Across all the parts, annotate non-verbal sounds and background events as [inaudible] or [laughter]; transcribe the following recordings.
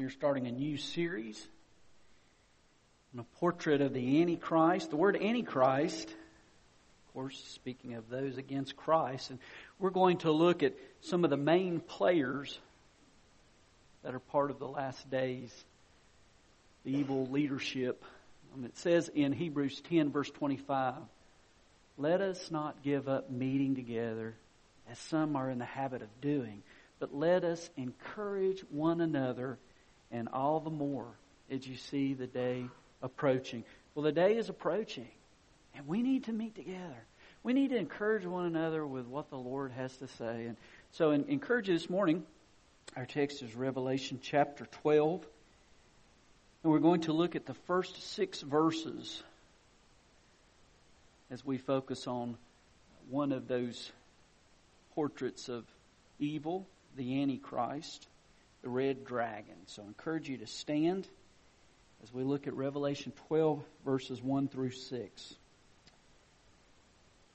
We are starting a new series on a portrait of the Antichrist. The word Antichrist, of course, speaking of those against Christ, and we're going to look at some of the main players that are part of the last days, the evil leadership. And it says in Hebrews 10, verse 25, Let us not give up meeting together, as some are in the habit of doing, but let us encourage one another, and all the more as you see the day approaching. Well, the day is approaching, and we need to meet together. We need to encourage one another with what the Lord has to say. And so, in, encourage you this morning. Our text is Revelation chapter 12. And we're going to look at the first six verses as we focus on one of those portraits of evil, the Antichrist, the red dragon. So I encourage you to stand as we look at Revelation 12, verses 1 through 6.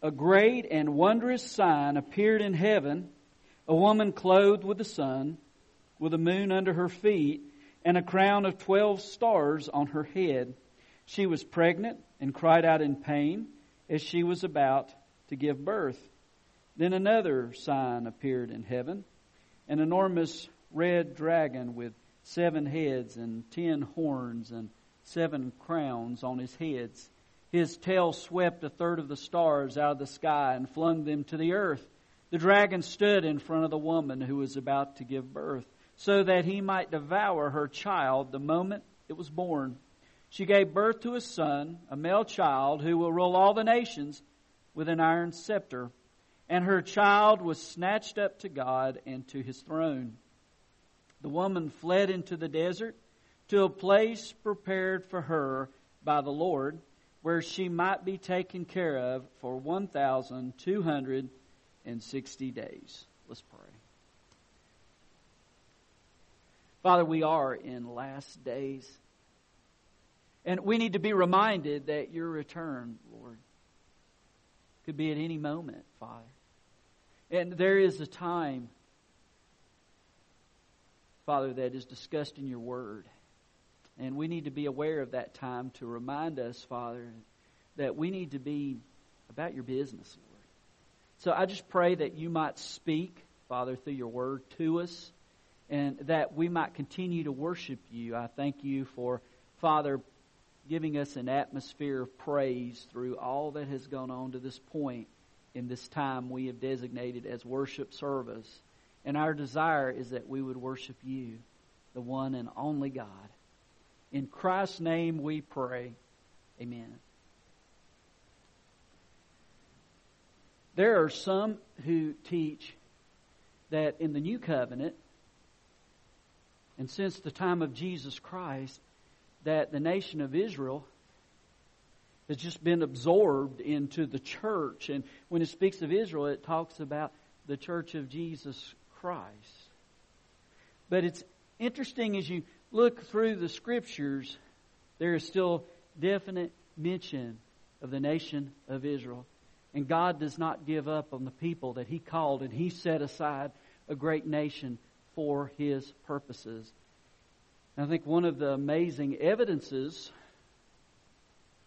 A great and wondrous sign appeared in heaven a woman clothed with the sun, with the moon under her feet, and a crown of twelve stars on her head. She was pregnant and cried out in pain as she was about to give birth. Then another sign appeared in heaven an enormous red dragon with seven heads and ten horns and seven crowns on his heads. His tail swept a third of the stars out of the sky and flung them to the earth. The dragon stood in front of the woman who was about to give birth, so that he might devour her child the moment it was born. She gave birth to a son, a male child, who will rule all the nations with an iron scepter. And her child was snatched up to God and to his throne. The woman fled into the desert to a place prepared for her by the Lord, where she might be taken care of for 1,260 days. Let's pray. Father, we are in last days. And we need to be reminded that your return, Lord, could be at any moment, Father. And there is a time, Father, that is discussed in your word. And we need to be aware of that time to remind us, Father, that we need to be about your business, so I just pray that you might speak, Father, through your word to us, and that we might continue to worship you. I thank you for, Father, giving us an atmosphere of praise through all that has gone on to this point in this time we have designated as worship service. And our desire is that we would worship you, the one and only God. In Christ's name we pray. Amen. There are some who teach that in the new covenant, and since the time of Jesus Christ, that the nation of Israel has just been absorbed into the church. And when it speaks of Israel, it talks about the church of Jesus Christ. But it's interesting as you look through the scriptures, there is still definite mention of the nation of Israel. And God does not give up on the people that He called and He set aside a great nation for His purposes. And I think one of the amazing evidences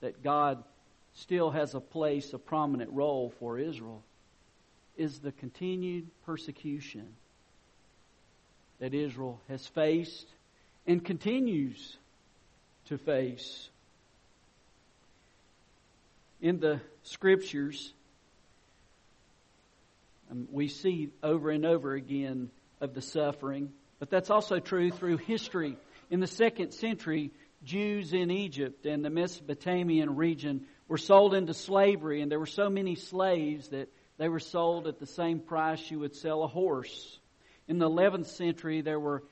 that God still has a place, a prominent role for Israel, is the continued persecution that Israel has faced and continues to face. In the scriptures, um, we see over and over again of the suffering, but that's also true through history. In the second century, Jews in Egypt and the Mesopotamian region were sold into slavery, and there were so many slaves that they were sold at the same price you would sell a horse. In the 11th century, there were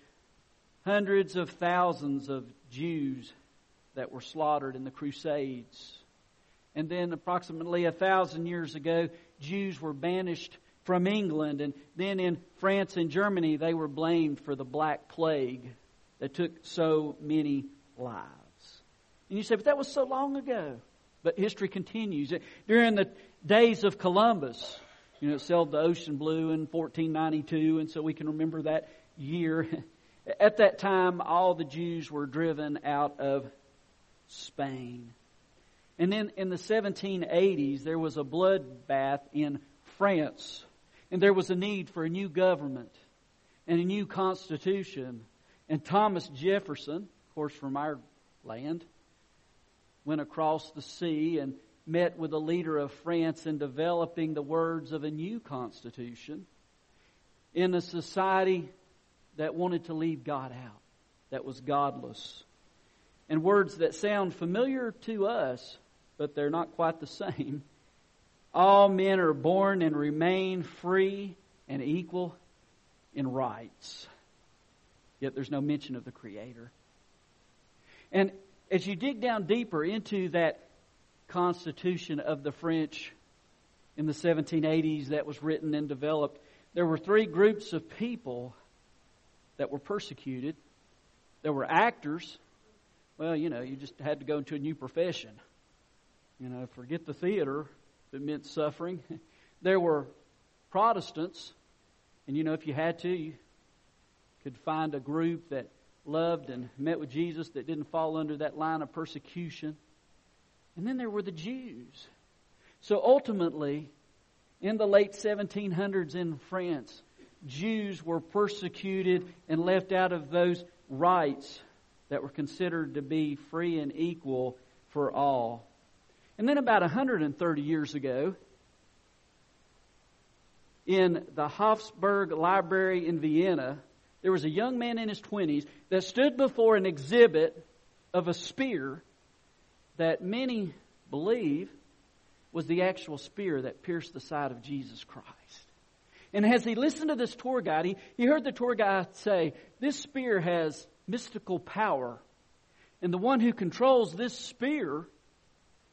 hundreds of thousands of Jews that were slaughtered in the Crusades. And then, approximately a thousand years ago, Jews were banished from England. And then in France and Germany, they were blamed for the Black Plague that took so many lives. And you say, but that was so long ago. But history continues. During the days of Columbus, you know, it sailed the ocean blue in 1492, and so we can remember that year. [laughs] At that time, all the Jews were driven out of Spain. And then in the 1780s, there was a bloodbath in France. And there was a need for a new government and a new constitution. And Thomas Jefferson, of course, from our land, went across the sea and met with the leader of France in developing the words of a new constitution in a society that wanted to leave God out, that was godless. And words that sound familiar to us, but they're not quite the same. All men are born and remain free and equal in rights. Yet there's no mention of the Creator. And as you dig down deeper into that Constitution of the French in the 1780s that was written and developed, there were three groups of people that were persecuted. There were actors. Well, you know, you just had to go into a new profession. You know, forget the theater it meant suffering. [laughs] There were Protestants, and you know, if you had to, you could find a group that loved and met with Jesus that didn't fall under that line of persecution. And then there were the Jews. So ultimately, in the late 1700s in France, Jews were persecuted and left out of those rights that were considered to be free and equal for all. And then about 130 years ago, in the Hofburg Library in Vienna, there was a young man in his 20s that stood before an exhibit of a spear that many believe was the actual spear that pierced the side of Jesus Christ. And as he listened to this tour guide, he, he heard the tour guide say, This spear has mystical power. And the one who controls this spear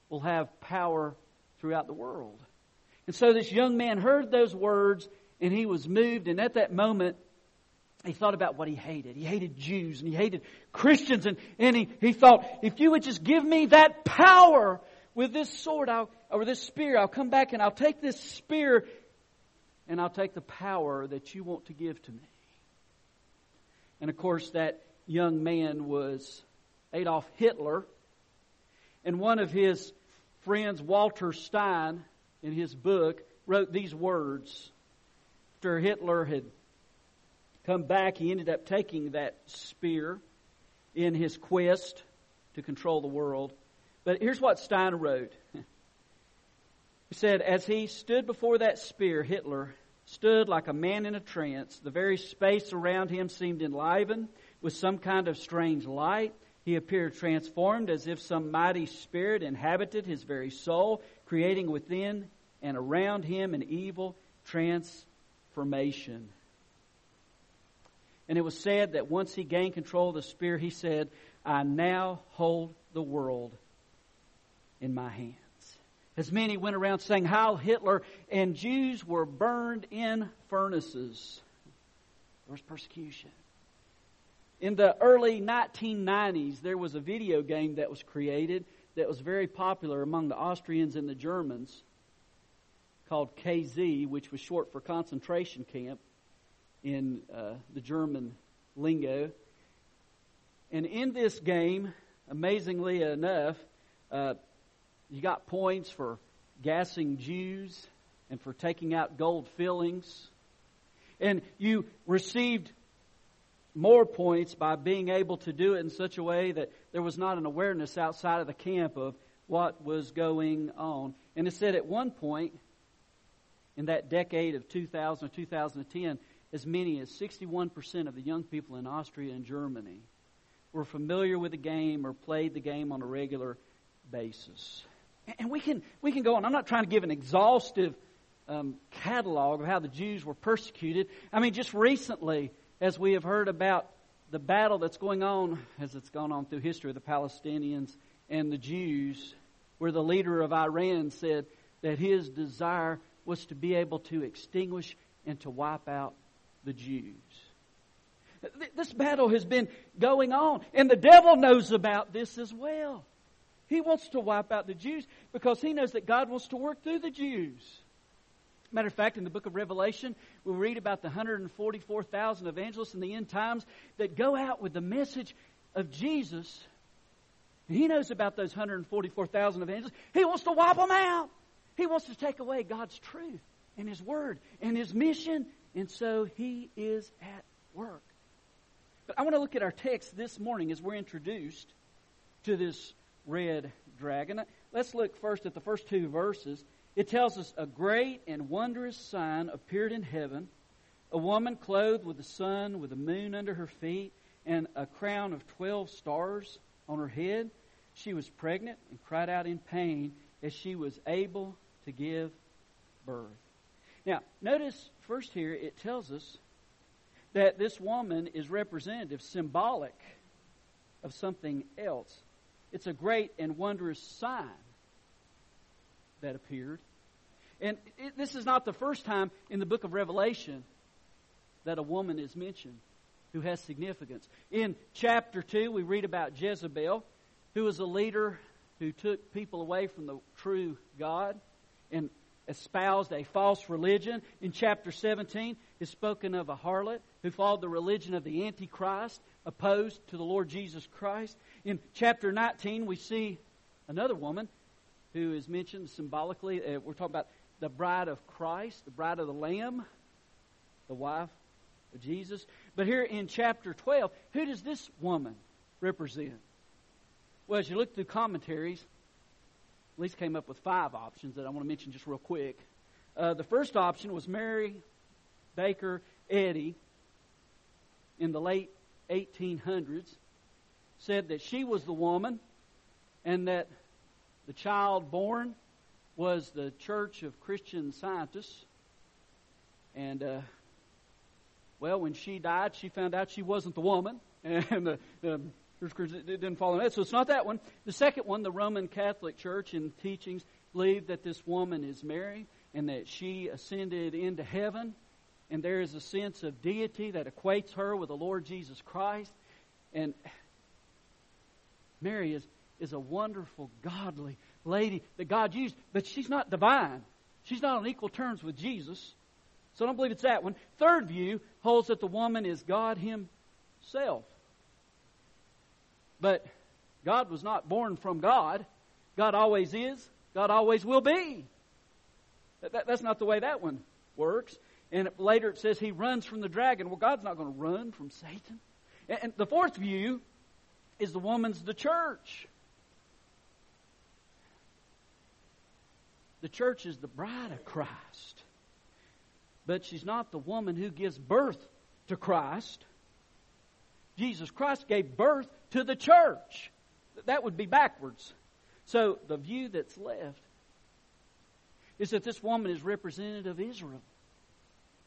will have power throughout the world. And so this young man heard those words and he was moved. And at that moment, he thought about what he hated. He hated Jews and he hated Christians. And, and he, he thought, if you would just give me that power with this sword I'll, or this spear, I'll come back and I'll take this spear and I'll take the power that you want to give to me. And of course, that young man was Adolf Hitler. And one of his friends, Walter Stein, in his book, wrote these words. After Hitler had come back, he ended up taking that spear in his quest to control the world. But here's what Steiner wrote. [laughs] He said, As he stood before that spear, Hitler stood like a man in a trance. The very space around him seemed enlivened with some kind of strange light. He appeared transformed as if some mighty spirit inhabited his very soul, creating within and around him an evil transformation. And it was said that once he gained control of the spear, he said, I now hold the world in my hands. As many went around saying Heil Hitler, and Jews were burned in furnaces. There was persecution. In the early 1990s, there was a video game that was created that was very popular among the Austrians and the Germans called KZ, which was short for concentration camp in uh, the German lingo. And in this game, amazingly enough, uh, you got points for gassing Jews and for taking out gold fillings. And you received more points by being able to do it in such a way that there was not an awareness outside of the camp of what was going on. And it said at one point in that decade of 2000 or 2010, as many as 61% of the young people in Austria and Germany were familiar with the game or played the game on a regular basis. And we can, we can go on. I'm not trying to give an exhaustive um, catalog of how the Jews were persecuted. I mean, just recently, as we have heard about the battle that's going on, as it's gone on through history, the Palestinians and the Jews, where the leader of Iran said that his desire was to be able to extinguish and to wipe out the Jews. This battle has been going on, and the devil knows about this as well. He wants to wipe out the Jews because he knows that God wants to work through the Jews. Matter of fact, in the book of Revelation, we read about the 144,000 evangelists in the end times that go out with the message of Jesus. He knows about those 144,000 evangelists. He wants to wipe them out. He wants to take away God's truth and His Word and His mission. And so He is at work. But I want to look at our text this morning as we're introduced to this red dragon. Let's look first at the first two verses. It tells us a great and wondrous sign appeared in heaven a woman clothed with the sun, with the moon under her feet, and a crown of twelve stars on her head. She was pregnant and cried out in pain as she was able to give birth. Now, notice first here it tells us that this woman is representative, symbolic of something else. It's a great and wondrous sign that appeared. And it, this is not the first time in the book of Revelation that a woman is mentioned who has significance. In chapter 2, we read about Jezebel, who was a leader who took people away from the true God and espoused a false religion. In chapter 17 is spoken of a harlot who followed the religion of the Antichrist, opposed to the Lord Jesus Christ. In chapter 19, we see another woman who is mentioned symbolically. Uh, we're talking about the bride of Christ, the bride of the Lamb, the wife of Jesus. But here in chapter 12, who does this woman represent? Well, as you look through commentaries, at least came up with five options that I want to mention just real quick. Uh, the first option was Mary Baker Eddy in the late 1800s said that she was the woman and that the child born was the Church of Christian Scientists. And, uh, well, when she died, she found out she wasn't the woman. [laughs] And the, the it didn't follow that. So it's not that one. The second one, the Roman Catholic Church in teachings believe that this woman is Mary and that she ascended into heaven. And there is a sense of deity that equates her with the Lord Jesus Christ. And Mary is, is a wonderful, godly lady that God used, but she's not divine. She's not on equal terms with Jesus. So I don't believe it's that one. Third view holds that the woman is God Himself. But God was not born from God. God always is. God always will be. That, that's not the way that one works. And later it says he runs from the dragon. Well, God's not going to run from Satan. And, and the fourth view is the woman's the church. The church is the bride of Christ. But she's not the woman who gives birth to Christ. Jesus Christ gave birth to the church. That would be backwards. So the view that's left is that this woman is representative of Israel,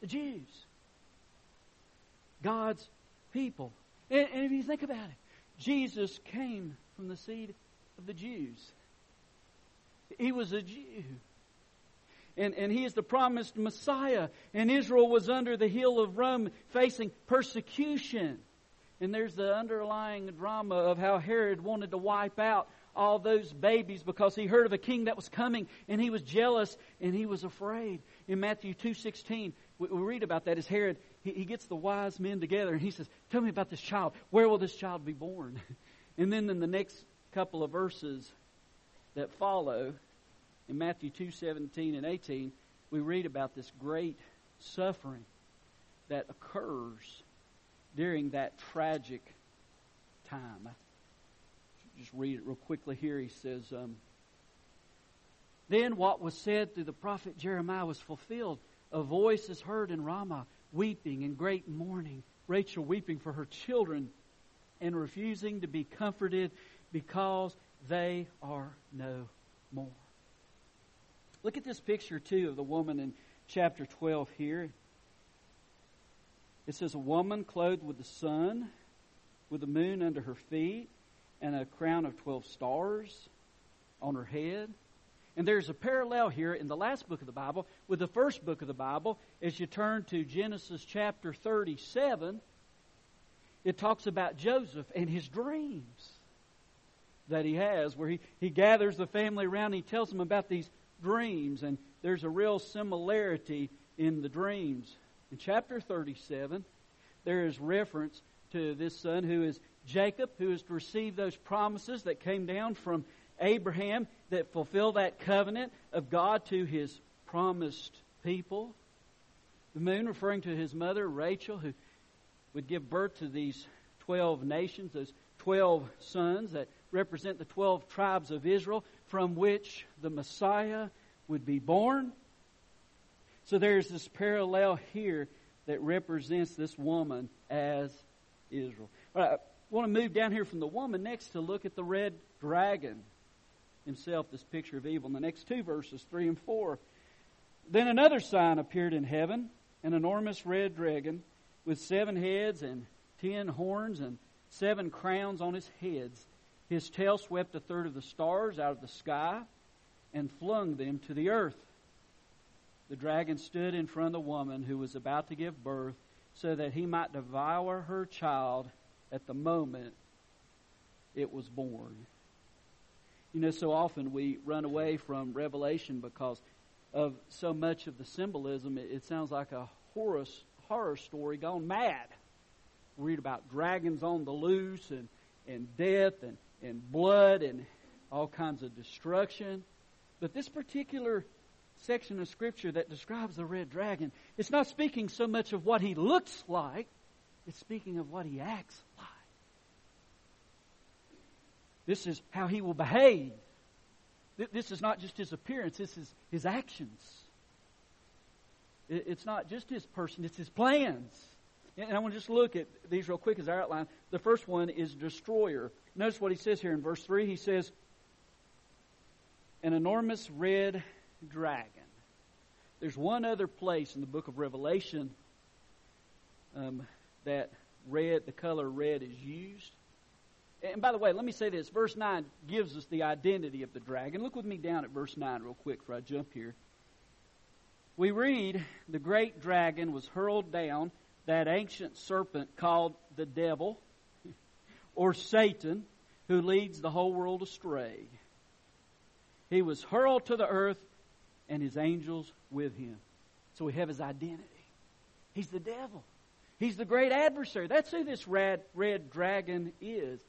the Jews, God's people. And, and if you think about it, Jesus came from the seed of the Jews. He was a Jew. And, and he is the promised Messiah. And Israel was under the heel of Rome facing persecution. And there's the underlying drama of how Herod wanted to wipe out all those babies because he heard of a king that was coming and he was jealous and he was afraid. In Matthew 2.16, we, we read about that as Herod, he, he gets the wise men together and he says, tell me about this child. Where will this child be born? [laughs] And then in the next couple of verses that follow, in Matthew 2.17 and 18, we read about this great suffering that occurs during that tragic time. Just read it real quickly here. He says, um, Then what was said through the prophet Jeremiah was fulfilled. A voice is heard in Ramah, weeping in great mourning. Rachel weeping for her children and refusing to be comforted because they are no more. Look at this picture, too, of the woman in chapter 12 here. It says, A woman clothed with the sun, with the moon under her feet, and a crown of 12 stars on her head. And there's a parallel here in the last book of the Bible with the first book of the Bible. As you turn to Genesis chapter 37, it talks about Joseph and his dreams that he has, where he, he gathers the family around and he tells them about these dreams, and there's a real similarity in the dreams. In chapter 37, there is reference to this son who is Jacob, who is to receive those promises that came down from Abraham that fulfill that covenant of God to his promised people. The moon referring to his mother, Rachel, who would give birth to these 12 nations, those 12 sons that represent the 12 tribes of Israel from which the Messiah would be born. So there's this parallel here that represents this woman as Israel. I want to move down here from the woman next to look at the red dragon himself, this picture of evil. In the next two verses, 3 and 4. Then another sign appeared in heaven an enormous red dragon with seven heads and ten horns and seven crowns on his heads. His tail swept a third of the stars out of the sky and flung them to the earth. The dragon stood in front of the woman who was about to give birth so that he might devour her child at the moment it was born. You know, so often we run away from Revelation because of so much of the symbolism. It, sounds like a horror, horror story gone mad. We read about dragons on the loose and, and death and, and blood and all kinds of destruction. But this particular section of Scripture that describes the red dragon, it's not speaking so much of what he looks like, it's speaking of what he acts like. This is how he will behave. This is not just his appearance, this is his actions. It's not just his person, it's his plans. And I want to just look at these real quick as I outline. The first one is destroyer. Notice what he says here in verse 3. He says, An enormous red dragon. There's one other place in the book of Revelation um, that red, the color red, is used. And by the way, let me say this. Verse 9 gives us the identity of the dragon. Look with me down at verse 9 real quick before I jump here. We read, The great dragon was hurled down, that ancient serpent called the devil, [laughs] or Satan, who leads the whole world astray. He was hurled to the earth, and his angels with him. So we have his identity. He's the devil. He's the great adversary. That's who this red, red dragon is.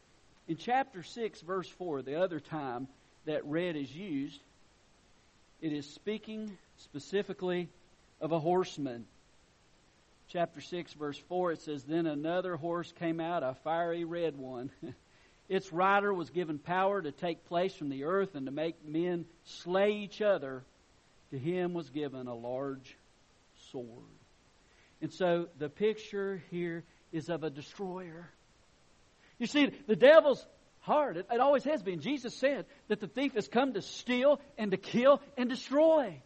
In chapter 6, verse 4, the other time that red is used, it is speaking specifically of a horseman. Chapter 6, verse 4, it says, Then another horse came out, a fiery red one. [laughs] its rider was given power to take place from the earth and to make men slay each other. To him was given a large sword. And so the picture here is of a destroyer. You see, the devil's heart, it, it always has been. Jesus said that the thief has come to steal and to kill and destroy.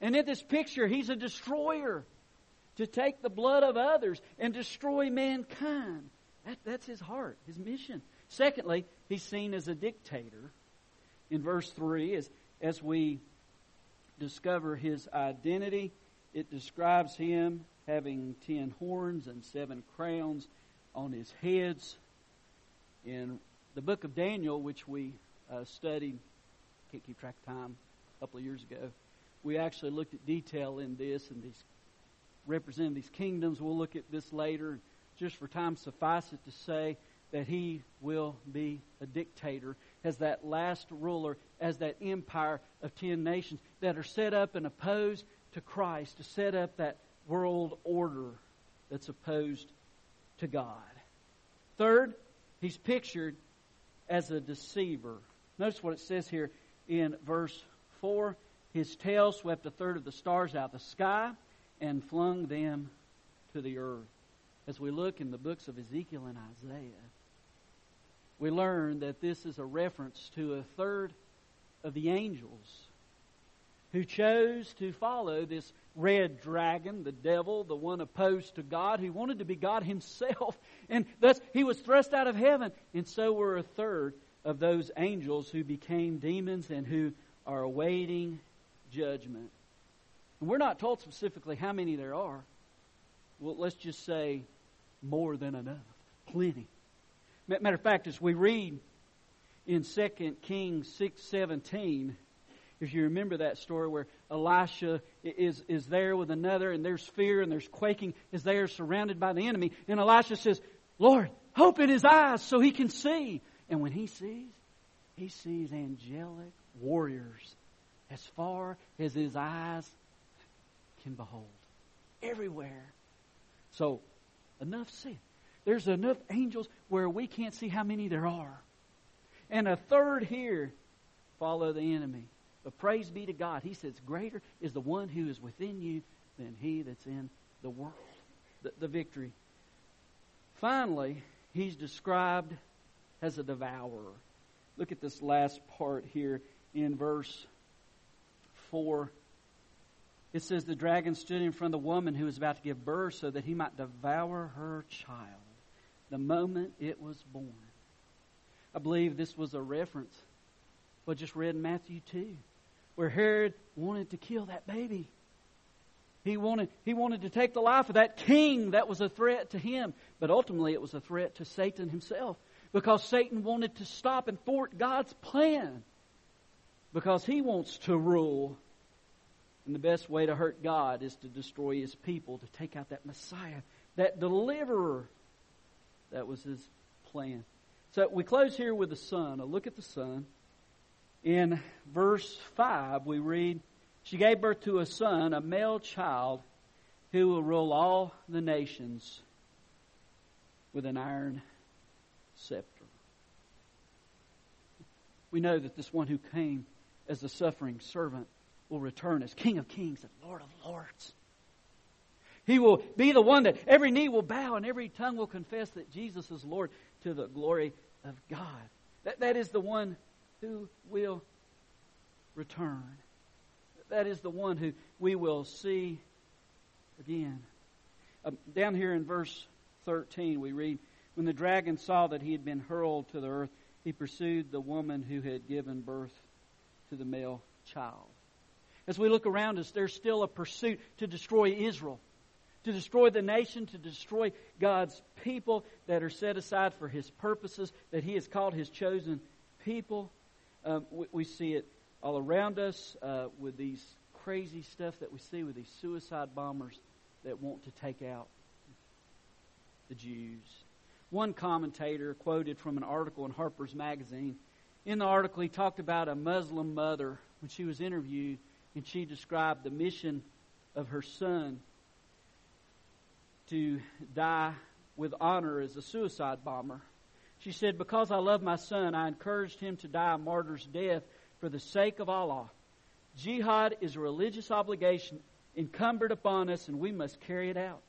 And in this picture, he's a destroyer to take the blood of others and destroy mankind. That, that's his heart, his mission. Secondly, he's seen as a dictator. In verse 3, as, as we discover his identity, it describes him having ten horns and seven crowns on his heads. In the book of Daniel, which we uh, studied, can't keep track of time, a couple of years ago, we actually looked at detail in this and these represent these kingdoms. We'll look at this later. Just for time, suffice it to say that he will be a dictator as that last ruler, as that empire of ten nations that are set up and opposed to Christ, to set up that world order that's opposed to God. Third, he's pictured as a deceiver. Notice what it says here in verse 4. His tail swept a third of the stars out of the sky and flung them to the earth. As we look in the books of Ezekiel and Isaiah, we learn that this is a reference to a third of the angels who chose to follow this red dragon, the devil, the one opposed to God, who wanted to be God [laughs] himself. And thus he was thrust out of heaven. And so were a third of those angels who became demons and who are awaiting judgment. And we're not told specifically how many there are. Well, let's just say more than enough. Plenty. Matter of fact, as we read in 2 Kings 6.17, If you remember that story where Elisha is, is there with another, and there's fear and there's quaking as they are surrounded by the enemy, and Elisha says, Lord, open his eyes so he can see. And when he sees, he sees angelic warriors as far as his eyes can behold. Everywhere. So, enough said. There's enough angels where we can't see how many there are. And a third here follow the enemy. But praise be to God. He says, Greater is the one who is within you than he that's in the world. The, the victory. Finally, he's described as a devourer. Look at this last part here in verse 4. It says, The dragon stood in front of the woman who was about to give birth so that he might devour her child the moment it was born. I believe this was a reference, what just read in Matthew 2, where Herod wanted to kill that baby. He wanted, he wanted to take the life of that king that was a threat to him. But ultimately, it was a threat to Satan himself because Satan wanted to stop and thwart God's plan because he wants to rule. And the best way to hurt God is to destroy his people, to take out that Messiah, that deliverer. That was his plan. So we close here with the son. A look at the son. In verse 5, we read, she gave birth to a son, a male child, who will rule all the nations with an iron scepter. We know that this one who came as the suffering servant will return as King of kings and Lord of lords. He will be the one that every knee will bow and every tongue will confess that Jesus is Lord to the glory of God. That, that is the one who will return that is the one who we will see again. Uh, down here in verse 13, we read, When the dragon saw that he had been hurled to the earth, he pursued the woman who had given birth to the male child. As we look around us, there's still a pursuit to destroy Israel, to destroy the nation, to destroy God's people that are set aside for His purposes, that He has called His chosen people. Um, we, we see it all around us uh, with these crazy stuff that we see with these suicide bombers that want to take out the Jews. One commentator quoted from an article in Harper's Magazine. In the article, he talked about a Muslim mother when she was interviewed, and she described the mission of her son to die with honor as a suicide bomber. She said, Because I love my son, I encouraged him to die a martyr's death for the sake of Allah. Jihad is a religious obligation encumbered upon us, and we must carry it out.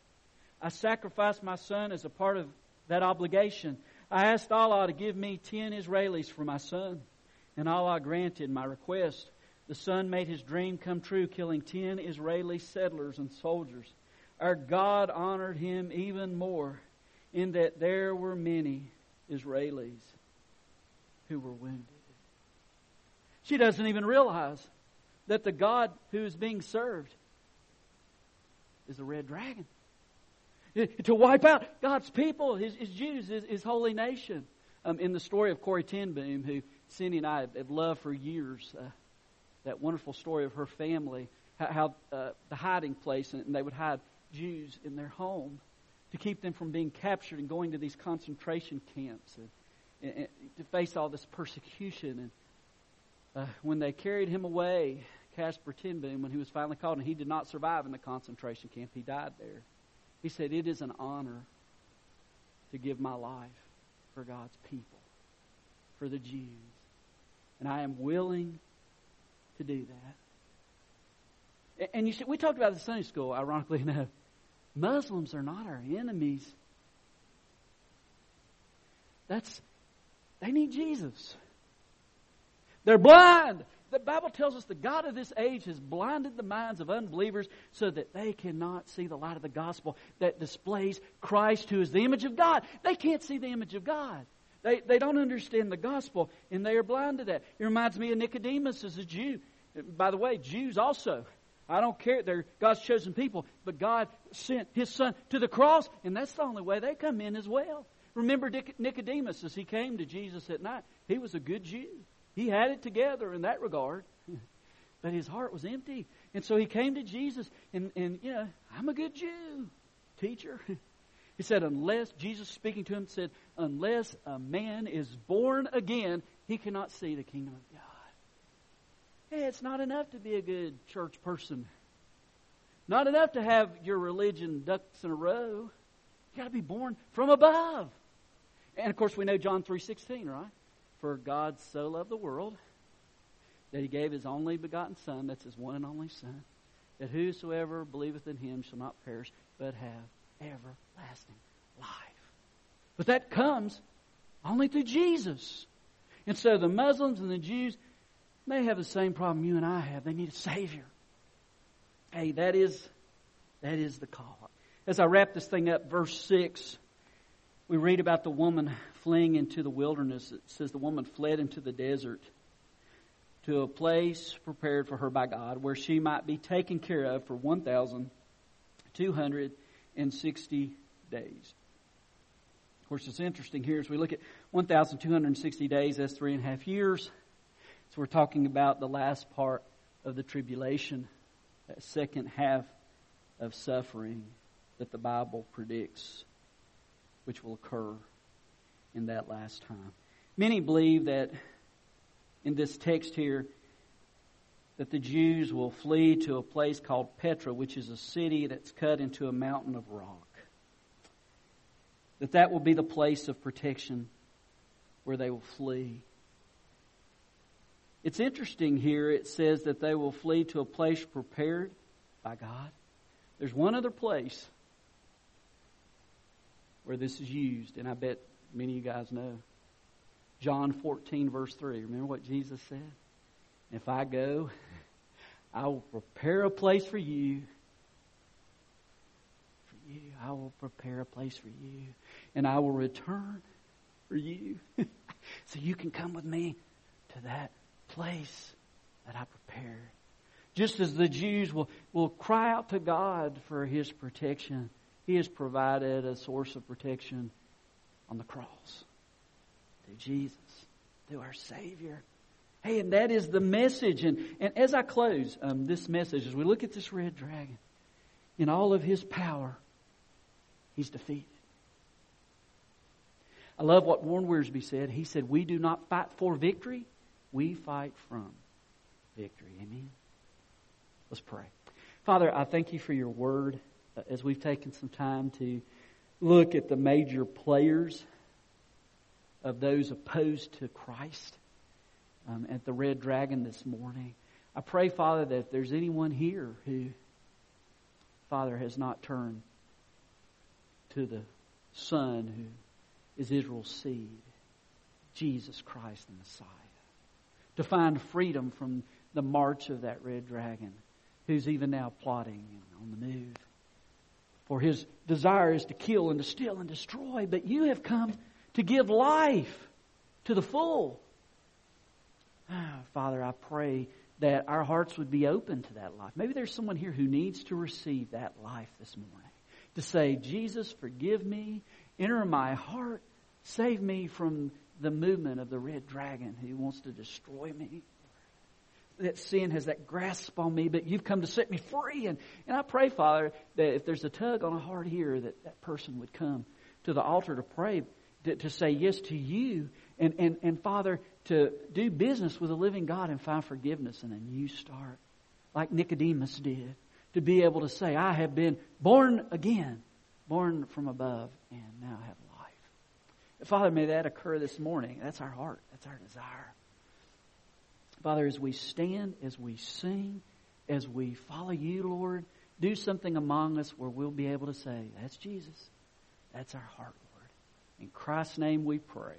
I sacrificed my son as a part of that obligation. I asked Allah to give me ten Israelis for my son, and Allah granted my request. The son made his dream come true, killing ten Israeli settlers and soldiers. Our God honored him even more in that there were many Israelis who were wounded. She doesn't even realize that the God who is being served is the red dragon. To wipe out God's people, his, his Jews, his, his, holy nation. Um, in the story of Corrie ten Boom, who Cindy and I have, have loved for years, uh, that wonderful story of her family, how, how uh, the hiding place, and they would hide Jews in their home to keep them from being captured and going to these concentration camps and, and, and to face all this persecution and uh, when they carried him away, Casper ten Boom, when he was finally called, and he did not survive in the concentration camp, he died there. He said, It is an honor to give my life for God's people, for the Jews. And I am willing to do that. And you see, we talked about the Sunday school, ironically [laughs] enough. Muslims are not our enemies. That's they need Jesus. They're blind. The Bible tells us the God of this age has blinded the minds of unbelievers so that they cannot see the light of the gospel that displays Christ, who is the image of God. They can't see the image of God. They, they don't understand the gospel, and they are blind to that. It reminds me of Nicodemus as a Jew. By the way, Jews also. I don't care. They're God's chosen people. But God sent His Son to the cross, and that's the only way they come in as well. Remember Nicodemus as he came to Jesus at night. He was a good Jew. He had it together in that regard. [laughs] but his heart was empty. And so he came to Jesus, and, and you know, I'm a good Jew, teacher. [laughs] He said, unless, Jesus speaking to him said, unless a man is born again, he cannot see the kingdom of God. Hey, it's not enough to be a good church person. Not enough to have your religion ducks in a row. You got to be born from above. And of course, we know John 3.16, right? For God so loved the world that he gave his only begotten Son, that's his one and only Son, that whosoever believeth in him shall not perish, but have everlasting life. But that comes only through Jesus. And so the Muslims and the Jews, they have the same problem you and I have. They need a Savior. Hey, that is, that is the call. As I wrap this thing up, verse 6, we read about the woman fleeing into the wilderness. It says the woman fled into the desert to a place prepared for her by God where she might be taken care of for 1,260 days. Of course, it's interesting here as we look at 1,260 days, that's three and a half years. So we're talking about the last part of the tribulation, that second half of suffering that the Bible predicts, which will occur in that last time. Many believe that in this text here that the Jews will flee to a place called Petra, which is a city that's cut into a mountain of rock. That that will be the place of protection where they will flee. It's interesting here, it says that they will flee to a place prepared by God. There's one other place where this is used, and I bet many of you guys know. John 14, verse 3. Remember what Jesus said? If I go, I will prepare a place for you. For you. I will prepare a place for you. And I will return for you. [laughs] so you can come with me to that place that I prepared. Just as the Jews will, will cry out to God for His protection, He has provided a source of protection on the cross through Jesus, through our Savior. Hey, and that is the message. And, and as I close um, this message, as we look at this red dragon, in all of his power, he's defeated. I love what Warren Wiersbe said. He said, We do not fight for victory, we fight from victory. Amen. Let's pray. Father, I thank you for your word uh, as we've taken some time to look at the major players of those opposed to Christ um, at the Red Dragon this morning. I pray, Father, that if there's anyone here who, Father, has not turned to the Son who is Israel's seed, Jesus Christ the Messiah, to find freedom from the march of that red dragon who's even now plotting and on the move. For his desire is to kill and to steal and destroy, but you have come to give life to the full. Ah, Father, I pray that our hearts would be open to that life. Maybe there's someone here who needs to receive that life this morning. To say, Jesus, forgive me, enter my heart, save me from the movement of the red dragon who wants to destroy me. That sin has that grasp on me, but you've come to set me free. And, and I pray, Father, that if there's a tug on a heart here, that that person would come to the altar to pray to, to say yes to you and, and, and Father, to do business with a living God and find forgiveness and a new start, like Nicodemus did, to be able to say, I have been born again, born from above, and now I have. Father, may that occur this morning. That's our heart, that's our desire. Father, as we stand, as we sing, as we follow you, Lord, do something among us where we'll be able to say, That's Jesus. That's our heart, Lord. in Christ's name we pray.